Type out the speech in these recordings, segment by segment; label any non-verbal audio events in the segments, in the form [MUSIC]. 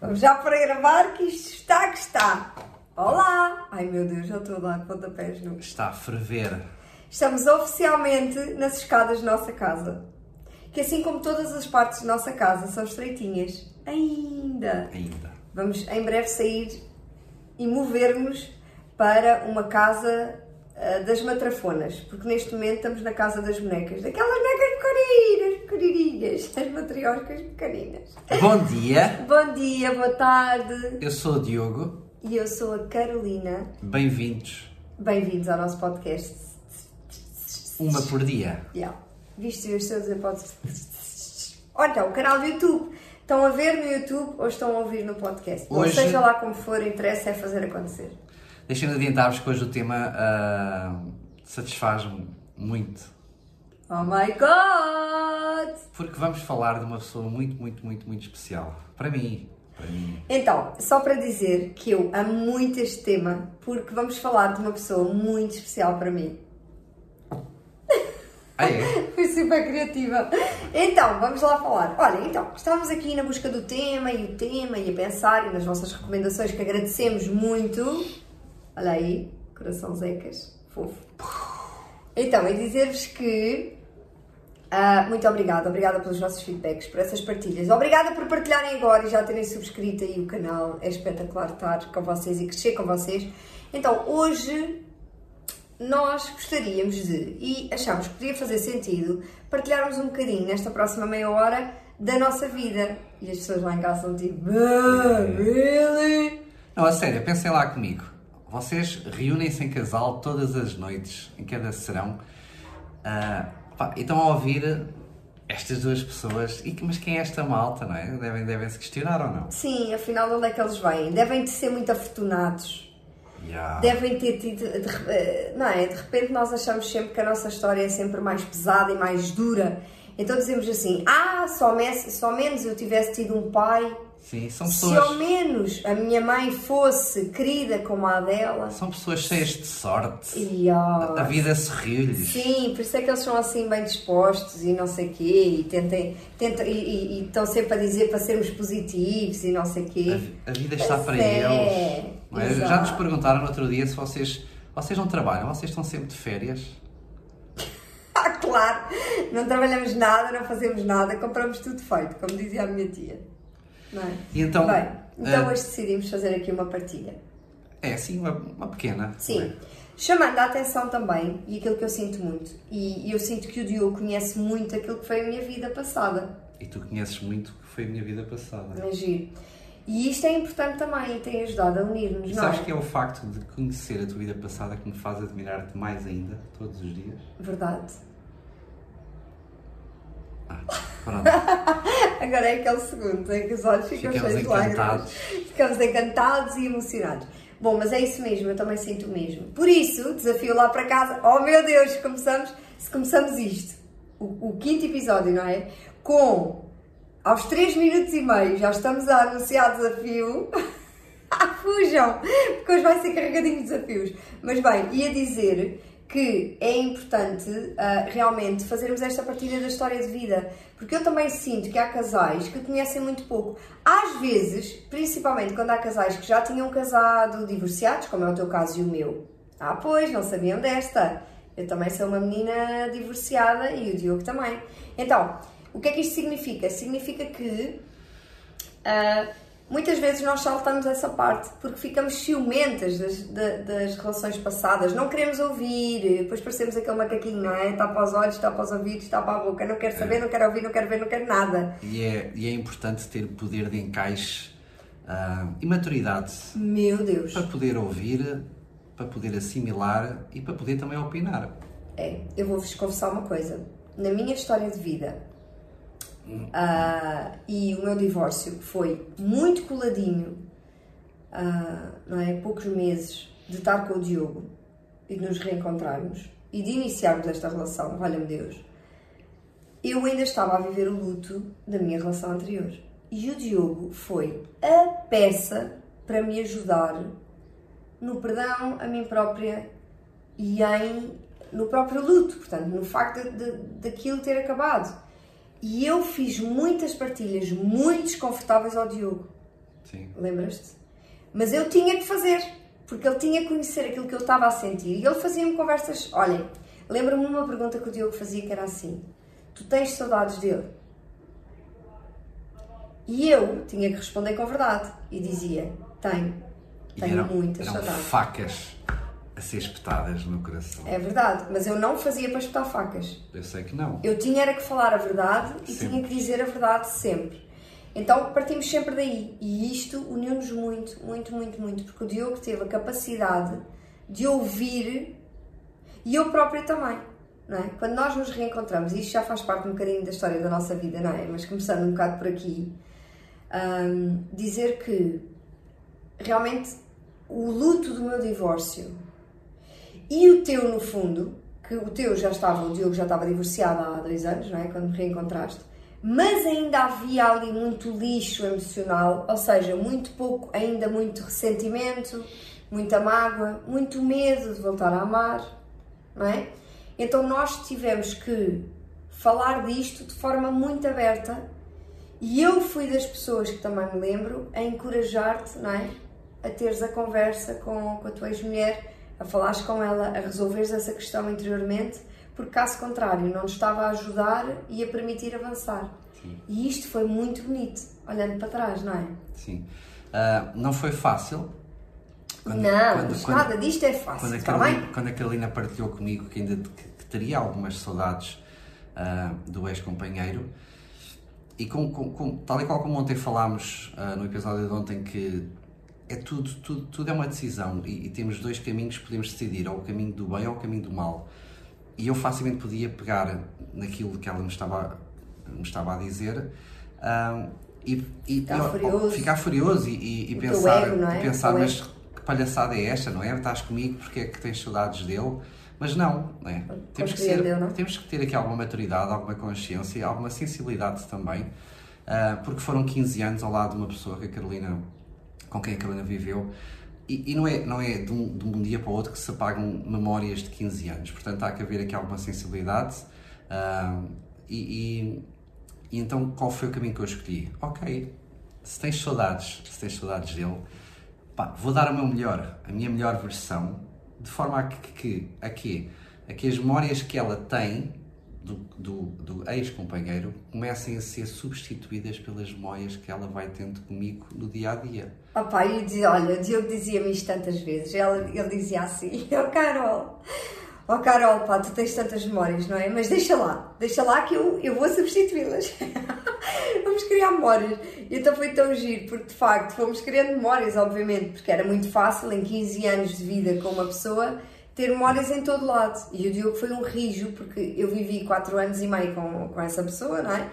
Vamos já para gravar que isto está que está. Olá! Ai meu Deus, já estou a dar pontapés no. Está a ferver. Estamos oficialmente nas escadas da nossa casa. Que assim como todas as partes da nossa casa são estreitinhas, ainda. Ainda. Vamos em breve sair e mover-nos para uma casa uh, das matrafonas, porque neste momento estamos na casa das bonecas, daquelas bonecas pequeninas, pequenininhas, as matrioscas pequeninas. Bom dia, Bom dia, boa tarde. eu sou o Diogo. E eu sou a Carolina. Bem-vindos. Bem-vindos ao nosso podcast. Uma por dia. Yeah. Viste, a dizer podcast. Olha, então, o canal do YouTube. Estão a ver no YouTube ou estão a ouvir no podcast? Ou Hoje- seja lá como for, interessa é fazer acontecer. Deixem-me adiantar-vos que hoje o tema ah, satisfaz-me muito. Oh my God! Porque vamos falar de uma pessoa muito, muito, muito, muito especial. Para mim. Para mim. Então, só para dizer que eu amo muito este tema, porque vamos falar de uma pessoa muito especial para mim. Ah, é? [LAUGHS] Fui super criativa. Então, vamos lá falar. Olha, então, estávamos aqui na busca do tema e o tema e a pensar e nas vossas recomendações que agradecemos muito. Olha aí, coração zecas, fofo. Então, é dizer-vos que ah, muito obrigada, obrigada pelos vossos feedbacks, por essas partilhas. Obrigada por partilharem agora e já terem subscrito aí o canal. É espetacular estar com vocês e crescer com vocês. Então, hoje nós gostaríamos de, e achamos que podia fazer sentido, partilharmos um bocadinho nesta próxima meia hora da nossa vida. E as pessoas lá em casa estão tipo, "Ah, really? Não, a sério, pensem lá comigo. Vocês reúnem-se em casal todas as noites, em cada serão, ah, pá, e estão a ouvir estas duas pessoas. E, mas quem é esta malta, não é? Devem, devem se questionar ou não? Sim, afinal, de onde é que eles vêm? Devem de ser muito afortunados. Yeah. Devem ter tido. de eh, não é? De repente nós achamos sempre que a nossa história é sempre mais pesada e mais dura. Então dizemos assim: ah, só, me- só menos eu tivesse tido um pai. Sim, são Se ao pessoas, menos a minha mãe fosse querida como a dela. são pessoas cheias de sorte. E, ó, A vida sorriu-lhes. Sim, por isso é que eles são assim bem dispostos e não sei quê, e, tentem, tentam, e, e- e estão sempre a dizer para sermos positivos e não sei A, quê. vi- a vida está Pois para é, eles. é? Já nos perguntaram no outro dia se vocês, vocês não trabalham, vocês estão sempre de férias. [LAUGHS] Claro! Não trabalhamos nada, não fazemos nada, compramos tudo feito, como dizia a minha tia. Não é? E então, Bem, então eh, hoje decidimos fazer aqui uma partilha. É assim, uma, uma pequena. Sim. não é? Chamando a atenção também, e aquilo que eu sinto muito, e eu sinto que o Diogo conhece muito aquilo que foi a minha vida passada. E tu conheces muito o que foi a minha vida passada. Mas giro. E isto é importante também e tem ajudado a unir-nos, não sabes é? que é o facto de conhecer a tua vida passada que me faz admirar-te mais ainda, todos os dias? Verdade. Ah. [LAUGHS] Agora é aquele segundo em que os olhos ficam Ficamos cheios de lágrimas. Ficamos encantados e emocionados. Bom, mas é isso mesmo, eu também sinto o mesmo. Por isso, desafio lá para casa. Oh meu Deus, começamos, se começamos isto, o, o quinto episódio, não é? Com aos 3 minutos e meio já estamos a anunciar desafio. Ah, [LAUGHS] fujam! Porque hoje vai ser carregadinho de desafios. Mas bem, ia dizer que é importante ah, realmente fazermos esta partilha da história de vida, porque eu também sinto que há casais que conhecem muito pouco. Às vezes, principalmente quando há casais que já tinham casado, divorciados, como é o teu caso e o meu. Ah, pois, não sabiam desta. Eu também sou uma menina divorciada e o Diogo também. Então, o que é que isto significa? Significa que ah, muitas vezes nós saltamos essa parte porque ficamos ciumentas das, da- das relações passadas, não queremos ouvir, depois parecemos aquele macaquinho, não é? Tapa os olhos, tapa os ouvidos, tapa a boca, não quero saber, não quero ouvir, não quero ver, não quero nada. E é, e é importante ter poder de encaixe ah, e maturidade Meu Deus! para poder ouvir, para poder assimilar e para poder também opinar. É, eu vou-vos confessar uma coisa. Na minha história de vida, ah, e o meu divórcio foi muito coladinho, ah, não é? Poucos meses de estar com o Diogo e de nos reencontrarmos e de iniciarmos esta relação, valha-me Deus. Eu ainda estava a viver o luto da minha relação anterior. E o Diogo foi a peça para me ajudar no perdão a mim própria e em, no próprio luto, portanto, no facto daquilo ter acabado. E eu fiz muitas partilhas muito desconfortáveis ao Diogo. Sim. Lembras-te? Mas eu tinha que fazer, porque ele tinha que conhecer aquilo que eu estava a sentir. E ele fazia-me conversas. Olhem, lembro-me uma pergunta que o Diogo fazia que era assim: Tu tens saudades dele? E eu tinha que responder com verdade. E dizia: Tenho. Tenho eram, muitas eram saudades. facas a ser espetadas no coração. É verdade, mas eu não fazia para espetar facas. Eu sei que não. Eu tinha era que falar a verdade e Sempre. tinha que dizer a verdade sempre. Então partimos sempre daí. E isto uniu-nos muito, muito, muito, muito. Porque o Diogo teve a capacidade de ouvir e eu própria também. Não é? Quando nós nos reencontramos, e isto já faz parte um bocadinho da história da nossa vida, não é? Mas começando um bocado por aqui, hum, dizer que realmente o luto do meu divórcio e o teu, no fundo, que o teu já estava, o Diogo já estava divorciado há dois anos, não é? Quando me reencontraste, mas ainda havia ali muito lixo emocional, ou seja, muito pouco, ainda muito ressentimento, muita mágoa, muito medo de voltar a amar, não é? Então nós tivemos que falar disto de forma muito aberta e eu fui das pessoas que também me lembro a encorajar-te, não é? A teres a conversa com, com a tua ex-mulher, a falares com ela, a resolveres essa questão interiormente, porque caso contrário não nos estava a ajudar e a permitir avançar. E isto foi muito bonito, olhando para trás, não é? Sim. Ah, não foi fácil. Quando- não, quando- quando- nada disto é fácil, Quando a, Carolina, quando a Carolina partilhou comigo que ainda que, que teria algumas saudades ah, do ex-companheiro, e com, com- com- tal e qual como ontem falámos ah, no episódio de ontem, que é tudo, tudo, tudo é uma decisão e, e temos dois caminhos que podemos decidir, ou o caminho do bem ou o caminho do mal. E eu facilmente podia pegar naquilo que ela me estava, me estava a dizer ah, e, e- Ficar e- furioso. ficar furioso e, e- pensar, ego, é? pensar mas que palhaçada é esta, não é? Estás comigo porque é que tens saudades dele? Mas não, não é? Temos que, ser, não temos que ter aqui alguma maturidade, alguma consciência, alguma sensibilidade também, ah, porque foram 15 anos ao lado de uma pessoa que a Carolina, com quem a Carolina viveu, e, e não é, não é de, um, de um dia para o outro que se apagam memórias de 15 anos, portanto há que haver aqui alguma sensibilidade. ah, e, e- e então qual foi o caminho que eu escolhi? Ok, se tens saudades, se tens saudades dele, pá, vou dar o meu melhor, a minha melhor versão, de forma a que, que, que as memórias que ela tem do, do, do ex-companheiro comecem a ser substituídas pelas memórias que ela vai tendo comigo no dia a dia. Opa, e dizia, olha, o Diogo dizia-me isto tantas vezes. Ele, ele dizia assim: Ó [LAUGHS] Carol, ó Carol, pá, tu tens tantas memórias, não é? Mas deixa lá, deixa lá que eu, eu vou substituí-las. [LAUGHS] Vamos criar memórias. Então foi tão giro, porque de facto fomos criando memórias, obviamente, porque era muito fácil em 15 anos de vida com uma pessoa ter memórias em todo lado. E o Diogo foi um rijo, porque eu vivi 4 anos e meio com, com essa pessoa, não é?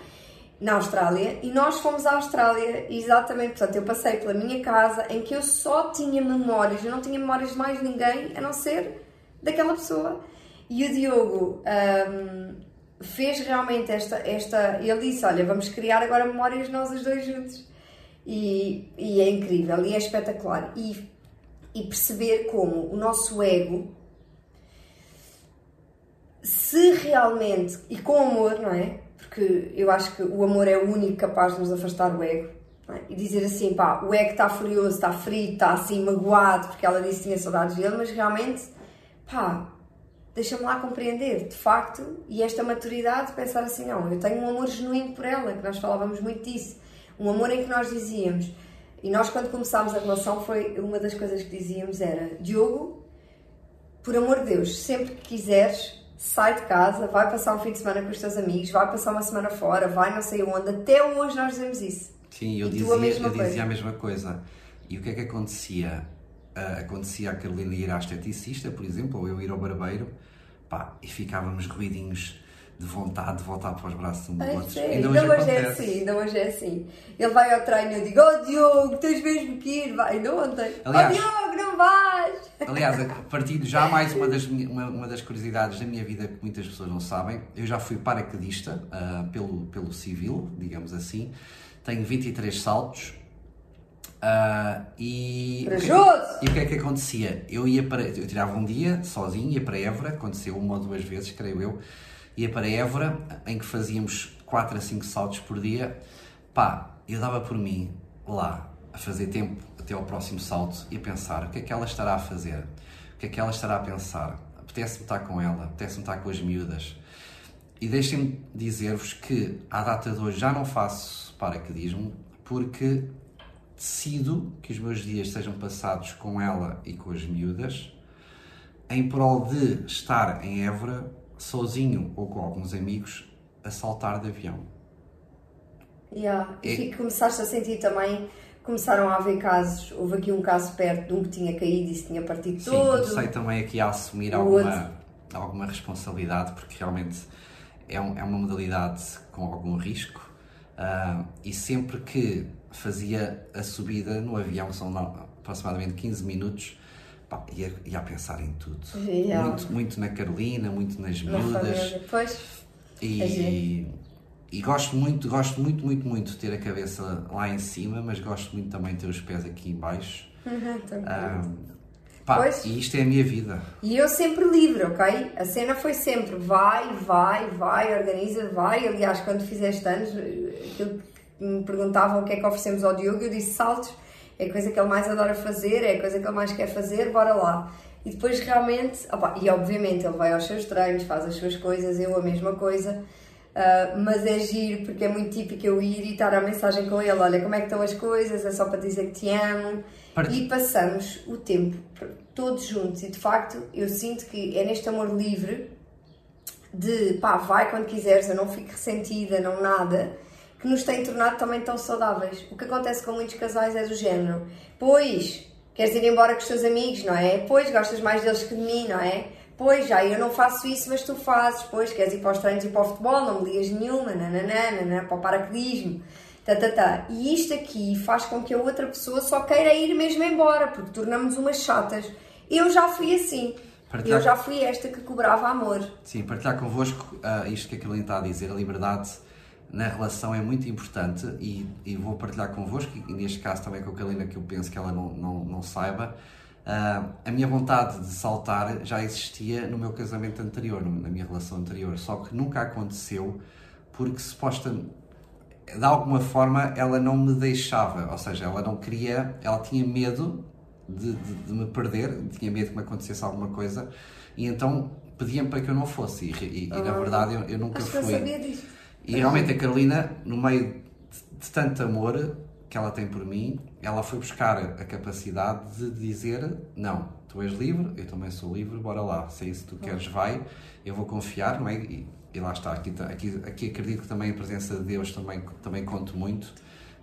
Na Austrália e nós fomos à Austrália exatamente, portanto eu passei pela minha casa em que eu só tinha memórias, eu não tinha memórias de mais ninguém a não ser daquela pessoa. E o Diogo hum, fez realmente esta, esta ele disse, olha vamos criar agora memórias nós os dois juntos. E, e é incrível e é espetacular. E, e perceber como o nosso ego se realmente, e com amor, não é? Porque eu acho que o amor é o único capaz de nos afastar do ego. é? E dizer assim, pá, o ego está furioso, está frio, está assim magoado porque ela disse que tinha saudades dele, mas realmente, pá, deixa-me lá compreender, de facto, e esta maturidade de pensar assim, não, eu tenho um amor genuíno por ela, que nós falávamos muito disso. Um amor em que nós dizíamos, e nós quando começámos a relação foi uma das coisas que dizíamos era, Diogo, por amor de Deus, sempre que quiseres, sai de casa, vai passar um fim de semana com os teus amigos, vai passar uma semana fora, vai não sei onde. Até hoje nós dizemos isso. Sim, eu dizia, a mesma eu coisa. dizia a mesma coisa. E o que é que acontecia? Ah, acontecia a Carolina ir à esteticista, por exemplo, ou eu ir ao barbeiro, pá, e ficávamos ruidinhos de vontade de voltar para os braços um do outro. sério, Ainda hoje hoje é assim, ainda hoje é assim. Ele vai ao treino e eu digo, oh Diogo, tens mesmo que ir, vai, ainda ontem. Aliás- oh Diogo, não vais! Aliás, [LAUGHS] partilho já mais uma das, uma, uma das curiosidades da minha vida que muitas pessoas não sabem. Eu já fui paraquedista ah, pelo, pelo civil, digamos assim. Tenho 23 saltos. ah, e, o que é e o que é que acontecia? Eu ia para. Eu tirava um dia sozinho, ia para Évora, aconteceu uma ou duas vezes, creio eu. Ia para Évora, em que fazíamos 4 a 5 saltos por dia. Pá, eu dava por mim lá, a fazer tempo até ao próximo salto e a pensar o que é que ela estará a fazer, o que é que ela estará a pensar. Apetece-me estar com ela, apetece-me estar com as miúdas. E deixem-me dizer-vos que à data de hoje já não faço paraquedismo porque decido que os meus dias sejam passados com ela e com as miúdas em prol de estar em Évora sozinho ou com alguns amigos a saltar de avião. Yeah. E que começaste a sentir também, começaram a haver casos, houve aqui um caso perto de um que tinha caído e se tinha partido Sim, todo. comecei também aqui a assumir alguma, alguma responsabilidade, porque realmente é, um, é uma modalidade com algum risco uh, e sempre que fazia a subida no avião, que são aproximadamente 15 minutos, pá, ia, ia a pensar em tudo. Muito, muito na Carolina, muito nas miúdas. Pois. E, e gosto muito, gosto muito, muito, muito de ter a cabeça lá em cima, mas gosto muito também de ter os pés aqui em baixo. Uhum, pá, Pois. e isto é a minha vida. E eu sempre livre, ok? A cena foi sempre vai, vai, vai, organiza, vai. Aliás, quando fizeste anos, aquilo que me perguntavam o que é que oferecemos ao Diogo, eu disse saltos, é a coisa que ele mais adora fazer, é a coisa que ele mais quer fazer, bora lá. E depois realmente, opa, e obviamente ele vai aos seus treinos, faz as suas coisas, eu a mesma coisa. Uh, mas é giro porque é muito típico eu ir e estar a mensagem com ele: olha, como é que estão as coisas? É só para dizer que te amo. E passamos o tempo todos juntos. E de facto, eu sinto que é neste amor livre de pá, vai quando quiseres, eu não fico ressentida, não nada, que nos tem tornado também tão saudáveis. O que acontece com muitos casais é do género: pois, queres ir embora com os teus amigos, não é? Pois, gostas mais deles que de mim, não é? Pois, já eu não faço isso, mas tu fazes. Pois, queres ir para os treinos e para o futebol, não me ligas nenhuma, nananã, para o paraquedismo. Tá, tá, tá. E isto aqui faz com que a outra pessoa só queira ir mesmo embora, porque tornamos umas chatas. Eu já fui assim. Partilhar- Eu já fui esta que cobrava amor. Sim, partilhar convosco ah, isto que a Carolina está a dizer, a liberdade na relação é muito importante e, e vou partilhar convosco, e neste caso também com a Carolina, que eu penso que ela não, não, não saiba. Ah, a minha vontade de saltar já existia no meu casamento anterior, na minha relação anterior, só que nunca aconteceu porque suposta de alguma forma ela não me deixava, ou seja, ela não queria, ela tinha medo de, de- de me perder, tinha medo que me acontecesse alguma coisa e então pedia-me para que eu não fosse e, e- e, na verdade eu, eu nunca Acho que eu fui. sabia disto. E realmente a Carolina, no meio de, tanto amor que ela tem por mim, ela foi buscar a capacidade de dizer: Não, tu és livre, eu também sou livre, bora lá. Se é isso que tu queres, vai, eu vou confiar, não é? E, e lá está. Aqui, aqui, aqui acredito que também a presença de Deus também, também conta muito.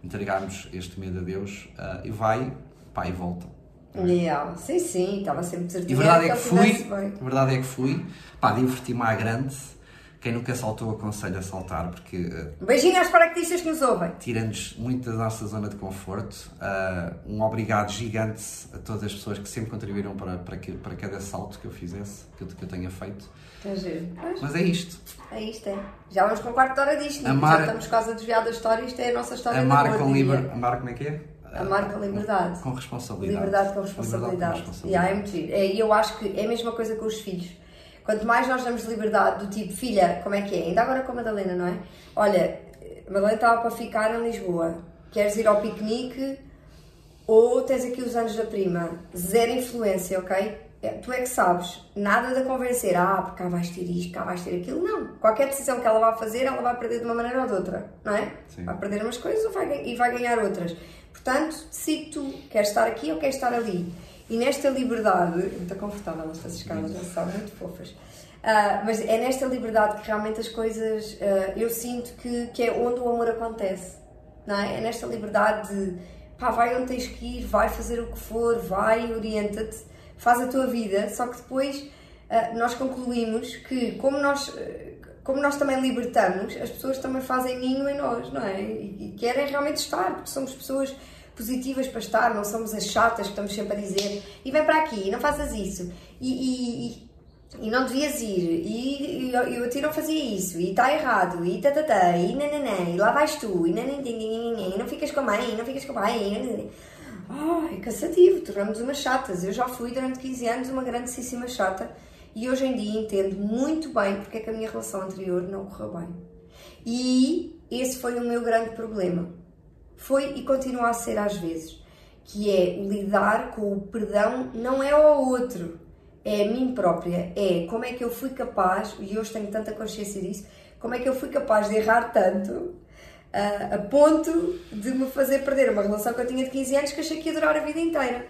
Entregarmos este medo a Deus ah, e vai, pá, e volta. Yeah. Sim, sim, estava sempre E certinha. a verdade é que ele fui, a verdade é que fui, pá, diverti-me à grande. Quem nunca saltou, aconselho a saltar, porque Um beijinho às paraquedistas que nos ouvem. tira-nos muito da nossa zona de conforto. Uh, um obrigado gigante a todas as pessoas que sempre contribuíram para, para, que- para cada salto que eu fizesse, que eu, que eu tenha feito. Giro. Pois, Mas é isto. é isto, é. Já vamos com um quarto de hora disto, não? é? Amar- Já estamos quase a desviar da história. Isto é a nossa história Amar com diria. liber... Amar como é que é? Amar com liberdade. Com responsabilidade. Liberdade com responsabilidade. Liberdade com Yeah, é muito giro. É, E eu acho que é a mesma coisa com os filhos. Quanto mais nós damos liberdade do tipo, filha, como é que é? Ainda agora com a Madalena, não é? Olha, a Madalena estava para ficar em Lisboa. Queres ir ao piquenique ou tens aqui os anos da prima? Zero influência, ok? É, Tu é que sabes. Nada de convencer. Ah, porque cá vais ter isto, cá vais ter aquilo. Não. Qualquer decisão que ela vá fazer, ela vai perder de uma maneira ou de outra, não é? Sim. Vai perder umas coisas ou vai, e vai ganhar outras. Portanto, decide tu, queres estar aqui ou queres estar ali. E nesta liberdade, muito confortável estas escadas, já são muito fofas. Ah, mas é nesta liberdade que realmente as coisas, ah, eu sinto que, que é onde o amor acontece. Não é? é nesta liberdade de, pá, vai onde tens que ir, vai fazer o que for, vai, orienta-te, faz a tua vida, só que depois ah, nós concluímos que como nós, como nós também libertamos, as pessoas também fazem ninho em nós, não é? E, e querem realmente estar, porque somos pessoas positivas para estar, não somos as chatas que estamos sempre a dizer e vem para aqui, não faças isso. E, e- e- e não devias ir. E, e eu, a ti não fazia isso. E está errado. E tatatá e nananã. E lá vais tu. E nananã e não ficas com a mãe e não ficas com o pai e nananã. Ai, cansativo, tornamos umas chatas. Eu já fui durante 15 anos uma grandíssima chata. E hoje em dia entendo muito bem porque é que a minha relação anterior não correu bem. E esse foi o meu grande problema. Foi e continua a ser às vezes. que é lidar com o perdão não é ao outro, é a mim própria, é como é que eu fui capaz, e hoje tenho tanta consciência disso, como é que eu fui capaz de errar tanto uh, a ponto de me fazer perder uma relação que eu tinha de 15 anos que achei que ia durar a vida inteira.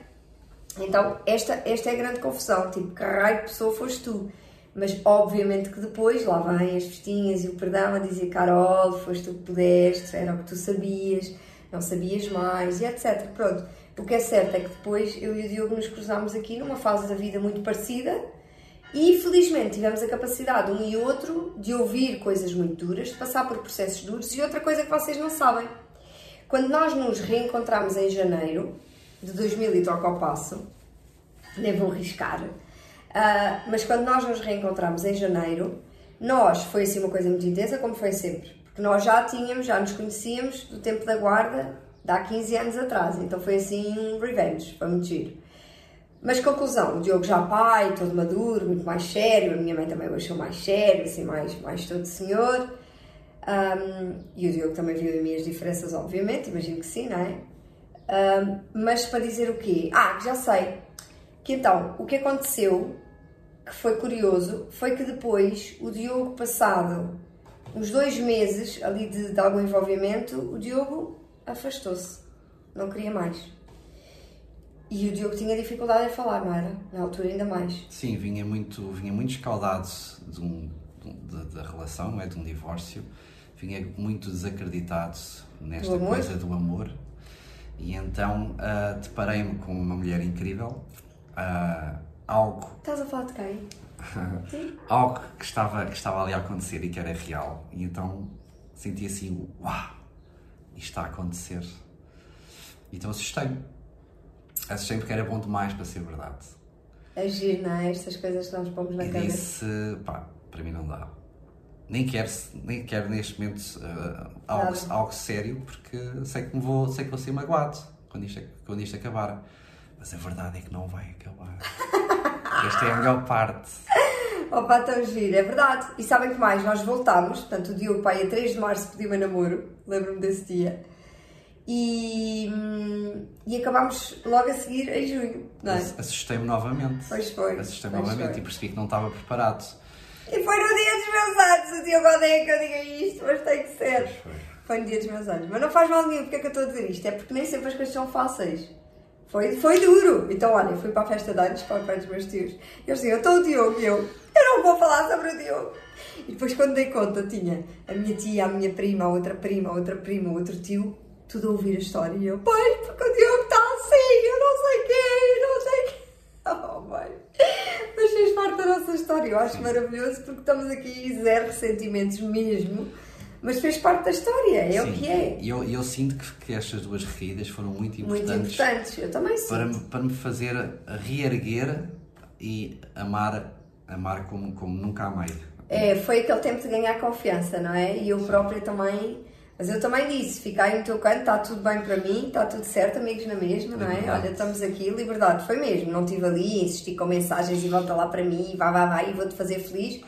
Então, esta, esta é a grande confusão, tipo, que raio de pessoa foste tu? Mas obviamente que depois lá vêm as festinhas e o perdão a dizer Carol, foste tu que pudeste, era o que tu sabias, não sabias mais e etc. Pronto, o que é certo é que depois eu e o Diogo nos cruzámos aqui numa fase da vida muito parecida e felizmente tivemos a capacidade, um e outro, de ouvir coisas muito duras, de passar por processos duros e outra coisa que vocês não sabem. Quando nós nos reencontramos em janeiro de 2000 e troca ao passo, nem vou riscar, uh, mas quando nós nos reencontramos em janeiro, nós, foi assim uma coisa muito intensa, como foi sempre, porque nós já tínhamos, já nos conhecíamos do tempo da guarda, de há 15 anos atrás. Então foi assim um revenge, foi muito giro. Mas conclusão, o Diogo já pai, todo maduro, muito mais sério, a minha mãe também o achou mais sério, assim, mais, mais todo senhor. Um, e o Diogo também viu as minhas diferenças, obviamente, imagino que sim, não é? Um, mas para dizer o quê? Ah, já sei. Que então, o que aconteceu, que foi curioso, foi que depois o Diogo, passado uns dois meses ali de, de algum envolvimento, o Diogo afastou-se, não queria mais. E o Diogo tinha dificuldade em falar, não era? Na altura ainda mais. Sim, vinha muito, vinha muito escaldado de um, de, da relação, não é? De um divórcio. Vinha muito desacreditado nesta do coisa do amor. E então uh, deparei-me com uma mulher incrível. Uh, algo. Estás a falar de quem? Algo que estava, que estava ali a acontecer e que era real. E então senti assim, uau! isto está a acontecer. Então assustei-me. Assustei-me porque era bom demais para ser verdade. Agir, não é? Estas coisas que nós pomos na e cabeça. disse, pá, para mim não dá. Nem quero, nem quero neste momento uh, algo, algo sério, porque sei que, me vou, sei que vou ser magoado quando isto, quando isto acabar. Mas a verdade é que não vai acabar. [LAUGHS] Esta é a melhor parte. Opa, tão giro, é verdade. E sabem que mais? Nós voltámos, portanto, o Diogo Pai a 3 de março pediu-me namoro, lembro-me desse dia. E, hum, e acabámos logo a seguir em junho, não é? Assustei-me novamente. Pois foi. Assustei-me novamente foi. e percebi que não estava preparado. E foi no dia dos meus anos, o Diogo odeia que eu diga isto, mas tem que ser. Foi. foi no dia dos meus anos. Mas não faz mal nenhum, porque é que eu estou a dizer isto? É porque nem sempre as coisas são fáceis. Foi, foi duro. Então, olha, fui para a festa de anos para o pé dos meus tios. Eles diziam, estou o Diogo, e eu, eu não vou falar sobre o Diogo. E depois, quando dei conta, tinha a minha tia, a minha prima, a outra prima, a outra prima, outro tio, tudo a ouvir a história. E eu, pai, porque o Diogo está assim, eu não sei quem, não sei quem. [LAUGHS] Oh, pai. Mas fez parte da nossa história. Eu acho maravilhoso porque estamos aqui zero ressentimentos mesmo mas fez parte da história, é Sim. o que é. E eu, eu sinto que, que estas duas recaídas foram muito importantes. Muito importantes, eu também sinto. Para, para me fazer reerguer e amar, amar como, como nunca amei. É, foi aquele tempo de ganhar confiança, não é? E eu própria também. Mas eu também disse: fica aí no teu canto, está tudo bem para mim, está tudo certo, amigos na mesma, não é? Olha, estamos aqui, liberdade, foi mesmo. Não estive ali, insisti com mensagens e volta lá para mim, vá, vá, vá, e vou-te fazer feliz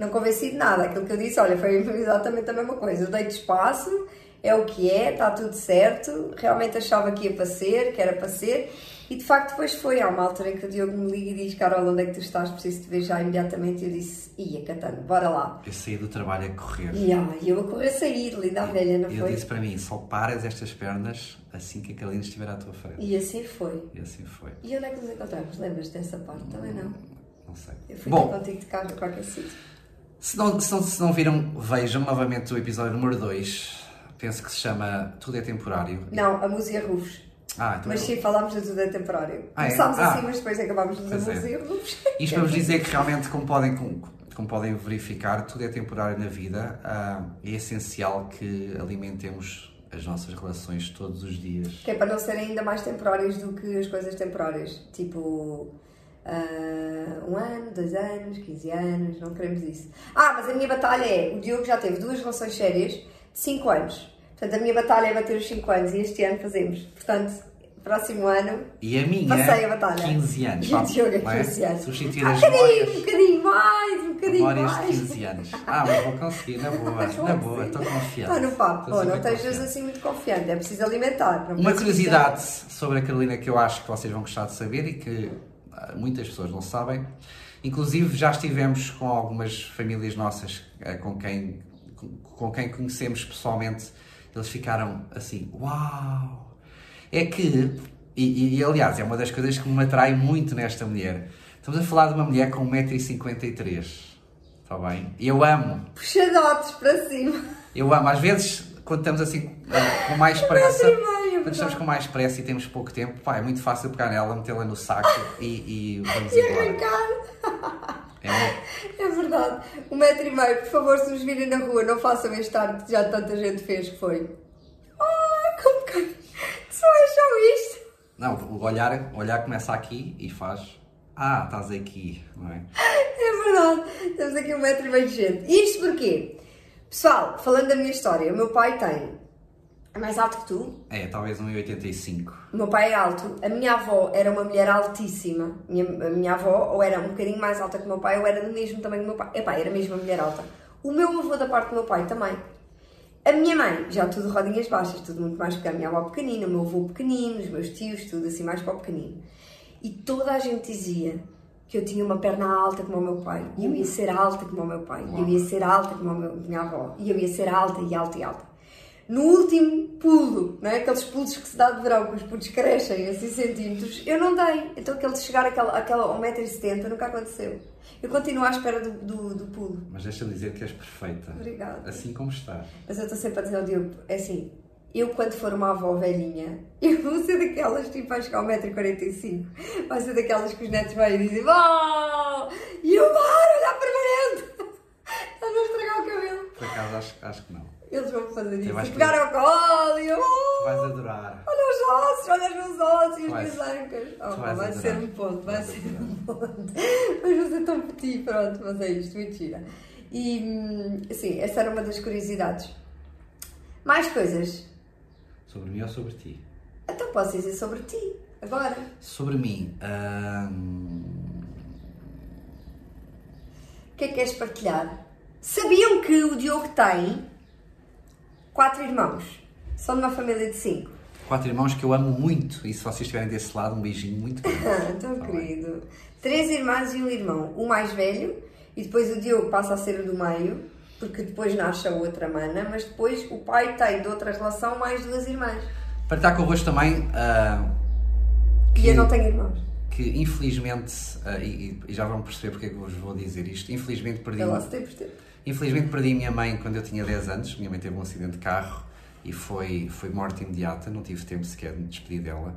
não convenci de nada. Aquilo que eu disse, olha, foi [LAUGHS] exatamente a mesma coisa. Eu dei-te espaço, é o que é, está tudo certo. Realmente achava que ia para ser, que era para ser. E de facto depois foi. Há uma altura em que o Diogo me liga e diz: Carol, onde é que tu estás? Preciso te ver já imediatamente. E eu disse: Ia, Catano, bora lá. Eu saí do trabalho a correr. E eu a correr a sair, linda a velha, não ele foi? Ele disse para mim: só paras estas pernas assim que a Carolina estiver à tua frente. E assim foi. E assim foi. E onde é que nos encontramos? Lembras dessa parte? Também não. Não sei. Eu fui Bom, contigo de carro a qualquer sítio. Se não, se, não, se não viram, vejam novamente o episódio número 2. Penso que se chama Tudo é Temporário. Não, a música Rufus. Ah, então mas sim, falámos de Tudo é Temporário. Ah, é? Começámos ah. assim, mas depois acabámos de dizer música é. Rufus. Isto para vos dizer que realmente, como podem, como, como podem verificar, tudo é temporário na vida. Ah, é essencial que alimentemos as nossas relações todos os dias. Que é para não serem ainda mais temporárias do que as coisas temporárias. Tipo Uh, um ano, dois anos, 15 anos, não queremos isso. Ah, mas a minha batalha é: o Diogo já teve duas relações sérias de 5 anos. Portanto, a minha batalha é bater os 5 anos e este ano fazemos. Portanto, próximo ano. E a minha, Passei a batalha. 15 anos. [LAUGHS] E o Diogo é não é? 15 anos. Substituir Ah, as um bocadinho, um mais, um bocadinho memórias mais. de 15 anos. Ah, mas vou conseguir, na boa, na boa, estou confiante. Está no papo. Pô, não estejas assim muito confiante, é preciso alimentar. Uma curiosidade sobre a Carolina que eu acho que vocês vão gostar de saber e que muitas pessoas não sabem. Inclusive já estivemos com algumas famílias nossas ah, com quem, com, quem conhecemos pessoalmente. Eles ficaram assim, uau! É que, e, e- aliás, é uma das coisas que me atrai muito nesta mulher. Estamos a falar de uma mulher com 1,53m. Está bem? Eu amo Puxadotes para cima. eu amo, às vezes, quando estamos assim com mais [LAUGHS] pressa, é quando estamos verdade. com mais pressa e temos pouco tempo, pá, é muito fácil pegar nela, metê-la no saco e, e vamos E embora. arrancar. [LAUGHS] É É verdade. Um metro e meio, por favor, se nos virem na rua, não façam este arte que já tanta gente fez, que foi. Ah, como que. [LAUGHS] Só é só isto. Não, o olhar, o olhar começa aqui e faz. Ah, estás aqui, não é? É verdade. Temos aqui um metro e meio de gente. Isto porquê? Pessoal, falando da minha história, o meu pai tem. É mais alto que tu? É, talvez 1,85. O meu pai é alto, a minha avó era uma mulher altíssima. Minha- a minha avó ou era um bocadinho mais alta que o meu pai ou era do mesmo tamanho que o meu pai. Epá, era mesmo uma mulher alta. O meu avô da parte do meu pai também. A minha mãe, já tudo rodinhas baixas, tudo muito mais pequeno. A minha avó pequenina, o meu avô pequenino, os meus tios, tudo assim mais para o pequenino. E toda a gente dizia que eu tinha uma perna alta como o meu pai. E eu ia ser alta como o meu pai. E eu ia ser alta como a minha avó. E eu ia ser alta e alta e alta. No último pulo, não é? aqueles pulos que se dá de verão, que os pulos crescem assim centímetros, eu não dei. Então aquele de chegar àquela, àquela, ao 1,70m nunca aconteceu. Eu continuo à espera do, do, do pulo. Mas deixa-me dizer que és perfeita. Obrigada. Assim como estás. Mas eu estou sempre a dizer ao Diogo, é assim, eu quando for uma avó velhinha, [LAUGHS] eu vou ser daquelas, tipo, vai chegar ao 1,45m, vai ser daquelas que os netos vêm e dizem, oh! E eu, bora, olhar permanente! [LAUGHS] Estás a estragar o cabelo. Por acaso acho, acho que não. Eles vão fazer isso. E pegar ao colo e eu, Tu oh! vais adorar. Olha os ossos, olha os meus ossos e as minhas ancas. Oh, vai adorar. ser um ponto, vai ser adorar. um ponto. [LAUGHS] Mas vou ser tão petit, pronto, mas é isto, mentira. E, hum, assim, essa era uma das curiosidades. Mais coisas. Sobre mim ou sobre ti? Então posso dizer sobre ti, agora. Sobre mim. hum, O que é que queres partilhar? Sabiam que o Diogo tem quatro irmãos? São de uma família de cinco. quatro irmãos que eu amo muito. E se vocês estiverem desse lado, um beijinho muito grande. Ah, [LAUGHS] tão Tá bem? querido. Três irmãs e um irmão. O mais velho, e depois o Diogo passa a ser o do meio, porque depois nasce a outra mana, mas depois o pai tem de outra relação mais duas irmãs. Para estar convosco também, ah, E que, eu não tenho irmãos. que infelizmente, ah, e, e já vão perceber porque é que eu vos vou dizer isto, infelizmente perdi, Eu lá se tem por tempo. Infelizmente perdi a minha mãe quando eu tinha 10 anos. Minha mãe teve um acidente de carro e foi, foi morte imediata, não tive tempo sequer de me despedir dela.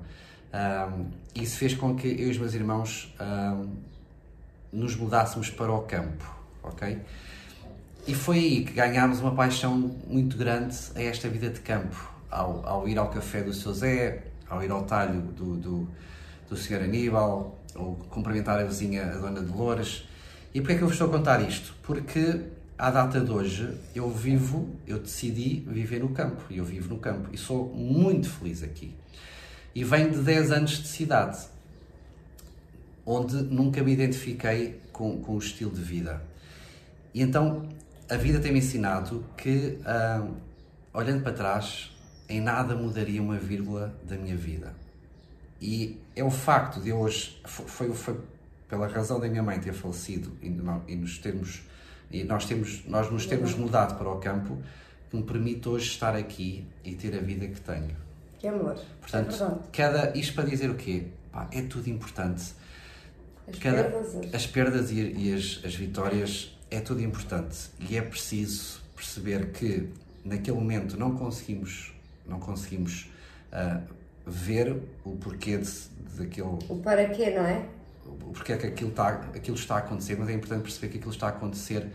Ah, isso fez com que eu e os meus irmãos ah, nos mudássemos para o campo, ok? E foi aí que ganhámos uma paixão muito grande a esta vida de campo. Ao, ao ir ao café do seu Zé, ao ir ao talho do, do, do Sr. Aníbal, ou cumprimentar a vizinha, a Dona Dolores. E porquê é que eu vos estou a contar isto? Porque à data de hoje eu vivo, eu decidi viver no campo, e eu vivo no campo, e sou muito feliz aqui. E venho de 10 anos de cidade, onde nunca me identifiquei com, com o estilo de vida. E então a vida tem-me ensinado que, ah, olhando para trás, em nada mudaria uma vírgula da minha vida. E é o facto de hoje, fo- foi, foi pela razão da minha mãe ter falecido e, no- e nos termos, e nós, temos, nós nos termos mudado para o campo, que me permite hoje estar aqui e ter a vida que tenho. Que amor. Portanto, é cada, isto para dizer o quê? Pá, é tudo importante. As Cada- perdas, as- as perdas e, e as, as vitórias é tudo importante e é preciso perceber que naquele momento não conseguimos não conseguimos ah, ver o porquê de, daquele O para quê, não é? O porquê que aquilo está, aquilo está a acontecer, mas é importante perceber que aquilo está a acontecer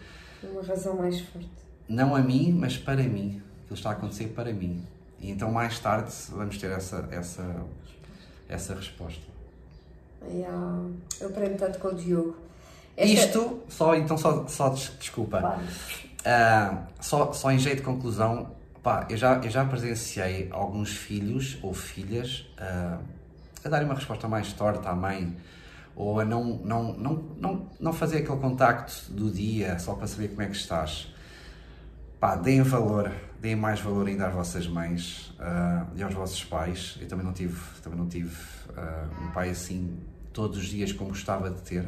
Uma razão mais forte. não a mim, mas para mim. Aquilo está a acontecer para mim. E então mais tarde vamos ter essa, essa, essa resposta. Ai, ah, eu aprendo tanto com o Diogo. Esta- Isto, só, então só, só des- desculpa. Ah, só, só em jeito de conclusão, Pá, eu já, eu já presenciei alguns filhos ou filhas uh, a darem uma resposta mais torta à mãe ou a não, não, não, não, não fazer aquele contacto do dia só para saber como é que estás. Pá, deem valor, deem mais valor ainda às vossas mães uh, e aos vossos pais. Eu também não tive, também não tive uh, um pai assim todos os dias como gostava de ter,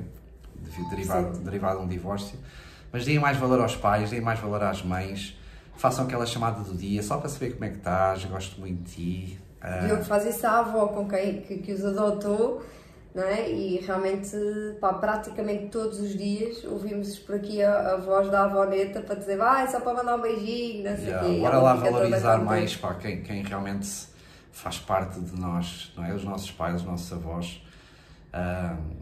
derivado, derivado de um divórcio. Mas deem mais valor aos pais, deem mais valor às mães, façam aquela chamada do dia só para saber como é que estás, gosto muito de ti. Uh... Diogo faz isso à avó com quem que, que os adotou não é? E realmente, pá, praticamente todos os dias ouvimos por aqui a, a voz da avoneta para dizer, vai, só para mandar um beijinho, não sei yeah, quê. Bora lá valorizar mais, pá, quem, quem realmente faz parte de nós, não é? Os nossos pais, os nossos avós. Uh,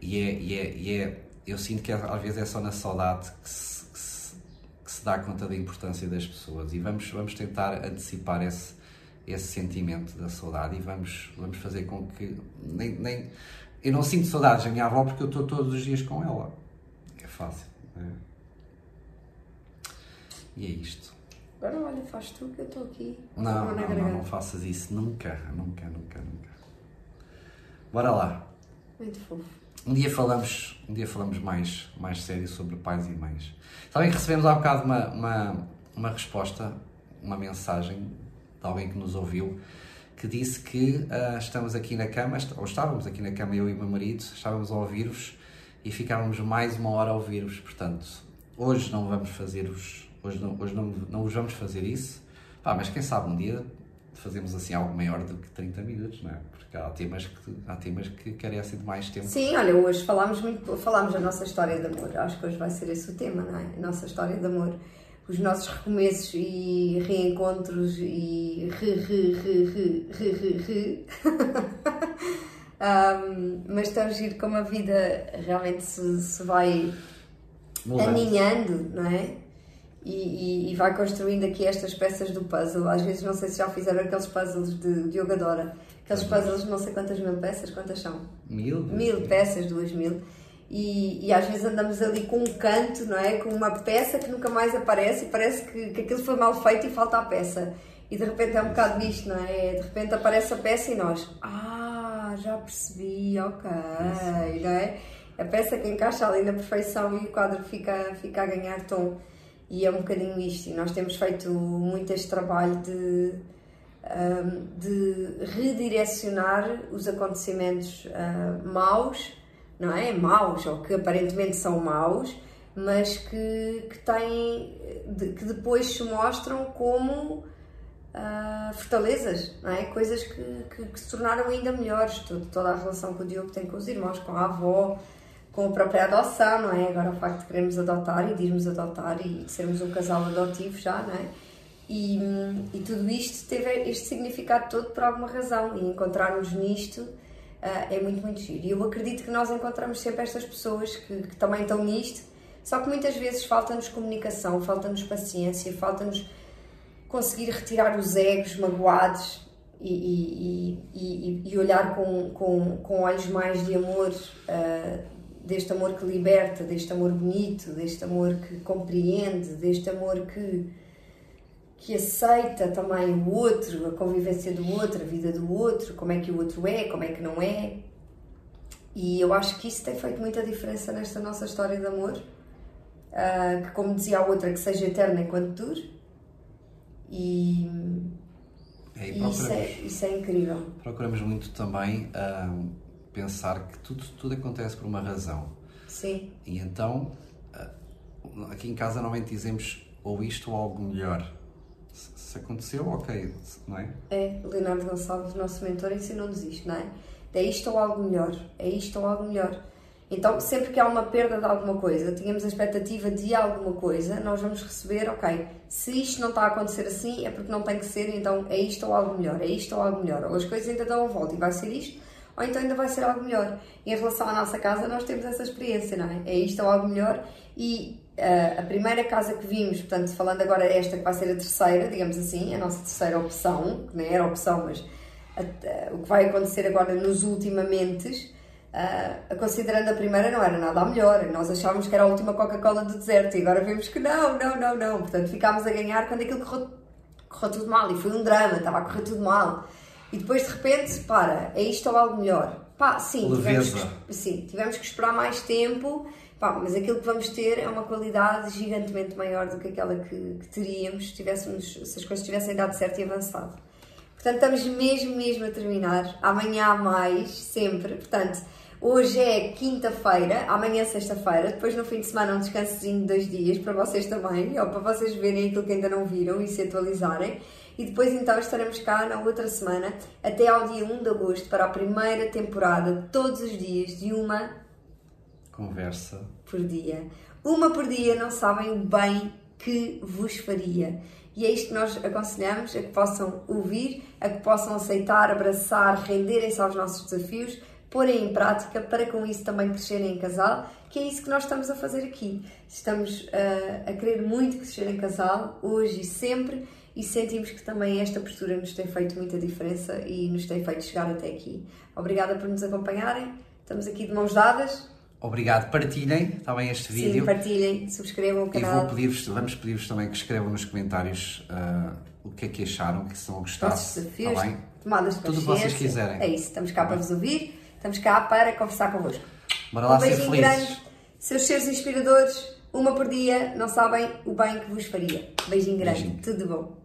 e, é, e, é, e é, eu sinto que às vezes é só na saudade que se, que se, que se dá conta da importância das pessoas e vamos, vamos tentar antecipar esse esse sentimento da saudade e vamos, vamos fazer com que. Nem, nem, eu não sinto saudades da minha avó porque eu estou todos os dias com ela. É fácil. É? E é isto. Agora olha, faz tu que eu estou aqui. Não, não, não, não, faças isso nunca, nunca, nunca, nunca. Bora lá. Muito fofo. Um dia falamos, um dia falamos mais, mais sério sobre pais e mães. Sabem que recebemos há bocado uma, uma, uma resposta, uma mensagem de alguém que nos ouviu, que disse que uh, estamos aqui na cama, ou estávamos aqui na cama, eu e meu marido, estávamos a ouvir-vos e ficávamos mais uma hora a ouvir-vos. Portanto, hoje não vamos fazer os, hoje não, hoje não, não vos vamos fazer isso, Pá, mas quem sabe um dia fazemos assim algo maior do que 30 minutos, não é? Porque há temas que, há temas que carecem de mais tempo. Sim, olha, hoje falámos muito, falámos da nossa história de amor, acho que hoje vai ser esse o tema, não é? A nossa história de amor os nossos recomeços e reencontros e re, re, re, re, re, re, re. [LAUGHS] um, mas tão giro como a vida realmente se, se vai Mudando. aninhando, não é? E, e, e, vai construindo aqui estas peças do puzzle. Às vezes não sei se já fizeram aqueles puzzles de, de Yogadora. Aqueles puzzles, não sei quantas mil peças, quantas são? Mil? Mil peças, duas mil e, e, às vezes andamos ali com um canto, não é? Com uma peça que nunca mais aparece e parece que, que aquilo foi mal feito e falta a peça. E de repente é um bocado disto, não é? De repente aparece a peça e nós, ah, já percebi, ok, não é? A peça que encaixa ali na perfeição e o quadro fica, fica a ganhar tom. E é um bocadinho isto. E nós temos feito muito este trabalho de, de redirecionar os acontecimentos uh, maus não é? Maus, ou que aparentemente são maus, mas que, que têm, que depois se mostram como uh, fortalezas, não é? Coisas que, que, que, se tornaram ainda melhores. Toda, toda a relação que o Diogo tem com os irmãos, com a avó, com a própria adoção, não é? Agora o facto de queremos adotar e de irmos adotar e de sermos um casal adotivo já, não é? E, e tudo isto teve este significado todo por alguma razão e encontrarmos nisto é muito, muito giro. E eu acredito que nós encontramos sempre estas pessoas que, que também estão nisto, só que muitas vezes falta-nos comunicação, falta-nos paciência, falta-nos conseguir retirar os egos magoados e, e, e, e, olhar com, com, com olhos mais de amor, uh, deste amor que liberta, deste amor bonito, deste amor que compreende, deste amor que que aceita também o outro, a convivência do outro, a vida do outro, como é que o outro é, como é que não é. E eu acho que isso tem feito muita diferença nesta nossa história de amor. Uh, que, como dizia a outra, que seja eterna enquanto dure. E, é, e isso, é, isso é incrível. Procuramos muito também uh, pensar que tudo, tudo acontece por uma razão. Sim. E então, uh, aqui em casa normalmente dizemos ou isto ou algo melhor se aconteceu, ok, não é? É, Leonardo Gonçalves, nosso mentor, ensinou-nos isto, não é? É isto ou algo melhor, é isto ou algo melhor. Então, sempre que há uma perda de alguma coisa, tínhamos a expectativa de alguma coisa, nós vamos receber, ok, se isto não está a acontecer assim, é porque não tem que ser, então é isto ou algo melhor, é isto ou algo melhor. Ou as coisas ainda dão a volta e vai ser isto, ou então ainda vai ser algo melhor. Em relação à nossa casa, nós temos essa experiência, não é? É isto ou algo melhor e a primeira casa que vimos, portanto, falando agora esta que vai ser a terceira, digamos assim, a nossa terceira opção, que nem era opção, mas a, a, o que vai acontecer agora nos ultimamente, uh, considerando a primeira, não era nada a melhor. Nós achávamos que era a última Coca-Cola do deserto e agora vemos que não, não, não, não. Portanto, ficámos a ganhar quando aquilo correu correu tudo mal e foi um drama, estava a correr tudo mal. E depois de repente, para, é isto ou algo melhor? Pá, sim, tivemos que, sim, tivemos que esperar mais tempo, pá, mas aquilo que vamos ter é uma qualidade gigantemente maior do que aquela que, que teríamos se, tivéssemos, se as coisas tivessem dado certo e avançado. Portanto, estamos mesmo, mesmo a terminar. Amanhã há mais, sempre. Portanto, hoje é quinta-feira, amanhã é sexta-feira. Depois, no fim de semana, um descansozinho de dois dias para vocês também, ou para vocês verem aquilo que ainda não viram e se atualizarem. E depois, então, estaremos cá na outra semana, até ao dia 1 de agosto, para a primeira temporada, todos os dias, de uma Conversa. por dia. Uma por dia, não sabem o bem que vos faria. E é isto que nós aconselhamos, a que possam ouvir, a que possam aceitar, abraçar, renderem-se aos nossos desafios, porem em prática para com isso também crescerem em casal, que é isso que nós estamos a fazer aqui. Estamos ah, a querer muito crescer em casal, hoje e sempre, e sentimos que também esta postura nos tem feito muita diferença e nos tem feito chegar até aqui. Obrigada por nos acompanharem, estamos aqui de mãos dadas. Obrigado. Partilhem também este vídeo. Sim, partilhem, subscrevam o E canal. vou pedir-vos, vamos pedir-vos também que escrevam nos comentários ah, o que é que acharam, que estão a gostar. nossos desafios, Tá bem? tomadas de Tudo o que vocês quiserem. É isso, estamos cá Tá para bem? vos ouvir, estamos cá para conversar convosco. Bora lá um ser beijinho felizes. grande, seus seres inspiradores, uma por dia, não sabem o bem que vos faria. Beijinho grande, Beijinho. tudo bom.